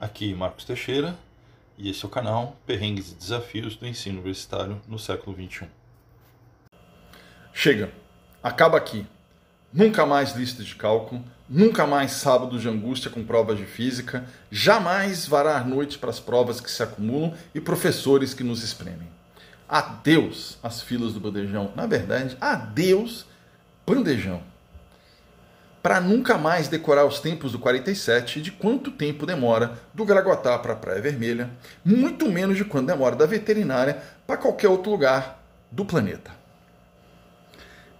Aqui Marcos Teixeira e esse é o canal Perrengues e Desafios do Ensino Universitário no século XXI. Chega, acaba aqui. Nunca mais listas de cálculo, nunca mais sábado de angústia com provas de física, jamais varar noite para as provas que se acumulam e professores que nos espremem. Adeus as filas do bandejão. Na verdade, adeus bandejão para nunca mais decorar os tempos do 47 e de quanto tempo demora do Graguatá para a Praia Vermelha, muito menos de quanto demora da veterinária para qualquer outro lugar do planeta.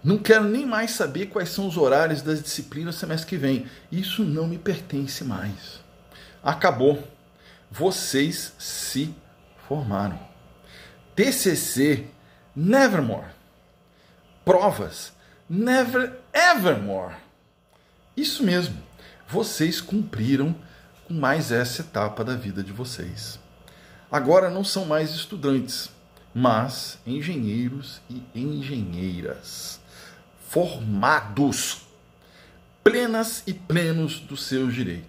Não quero nem mais saber quais são os horários das disciplinas semestre que vem. Isso não me pertence mais. Acabou. Vocês se formaram. TCC, nevermore. Provas, never evermore. Isso mesmo, vocês cumpriram com mais essa etapa da vida de vocês. Agora não são mais estudantes, mas engenheiros e engenheiras, formados, plenas e plenos dos seus direitos.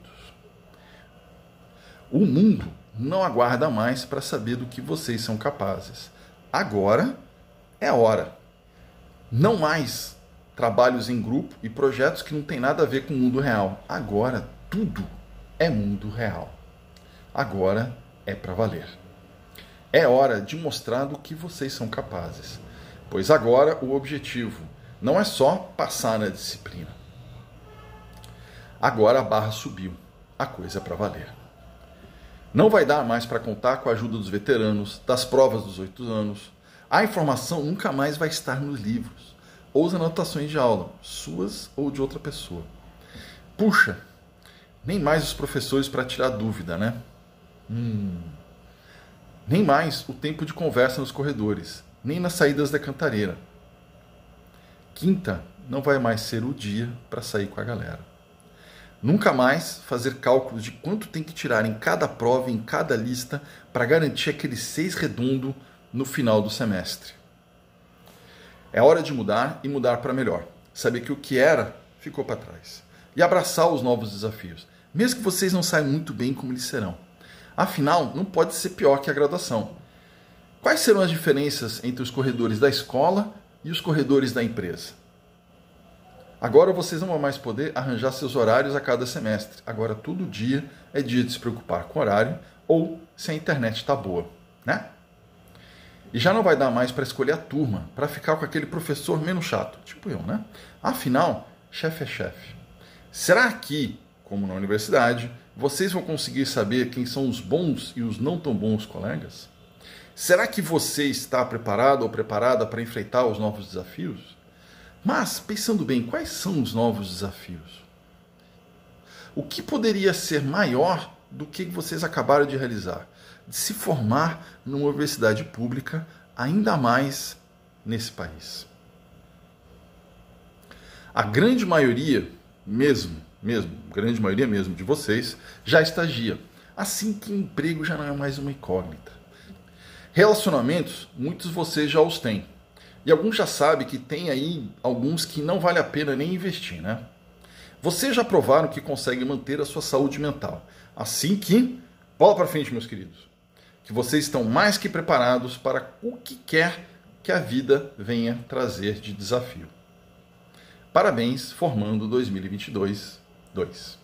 O mundo não aguarda mais para saber do que vocês são capazes. Agora é hora. Não mais trabalhos em grupo e projetos que não tem nada a ver com o mundo real. Agora tudo é mundo real. Agora é para valer. É hora de mostrar do que vocês são capazes. Pois agora o objetivo não é só passar na disciplina. Agora a barra subiu. A coisa é para valer. Não vai dar mais para contar com a ajuda dos veteranos, das provas dos oito anos. A informação nunca mais vai estar nos livros ou as anotações de aula, suas ou de outra pessoa. Puxa, nem mais os professores para tirar dúvida, né? Hum. Nem mais o tempo de conversa nos corredores, nem nas saídas da cantareira. Quinta não vai mais ser o dia para sair com a galera. Nunca mais fazer cálculos de quanto tem que tirar em cada prova, em cada lista, para garantir aquele seis redondo no final do semestre. É hora de mudar e mudar para melhor. Saber que o que era ficou para trás. E abraçar os novos desafios, mesmo que vocês não saibam muito bem como eles serão. Afinal, não pode ser pior que a graduação. Quais serão as diferenças entre os corredores da escola e os corredores da empresa? Agora vocês não vão mais poder arranjar seus horários a cada semestre. Agora todo dia é dia de se preocupar com horário ou se a internet está boa, né? E já não vai dar mais para escolher a turma, para ficar com aquele professor menos chato, tipo eu, né? Afinal, chefe é chefe. Será que, como na universidade, vocês vão conseguir saber quem são os bons e os não tão bons colegas? Será que você está preparado ou preparada para enfrentar os novos desafios? Mas, pensando bem, quais são os novos desafios? O que poderia ser maior do que vocês acabaram de realizar? De se formar numa universidade pública, ainda mais nesse país. A grande maioria, mesmo, mesmo, grande maioria mesmo de vocês, já estagia. Assim que emprego já não é mais uma incógnita. Relacionamentos, muitos de vocês já os têm. E alguns já sabem que tem aí alguns que não vale a pena nem investir, né? Vocês já provaram que conseguem manter a sua saúde mental. Assim que, bola para frente, meus queridos que vocês estão mais que preparados para o que quer que a vida venha trazer de desafio. Parabéns, formando 2022 2.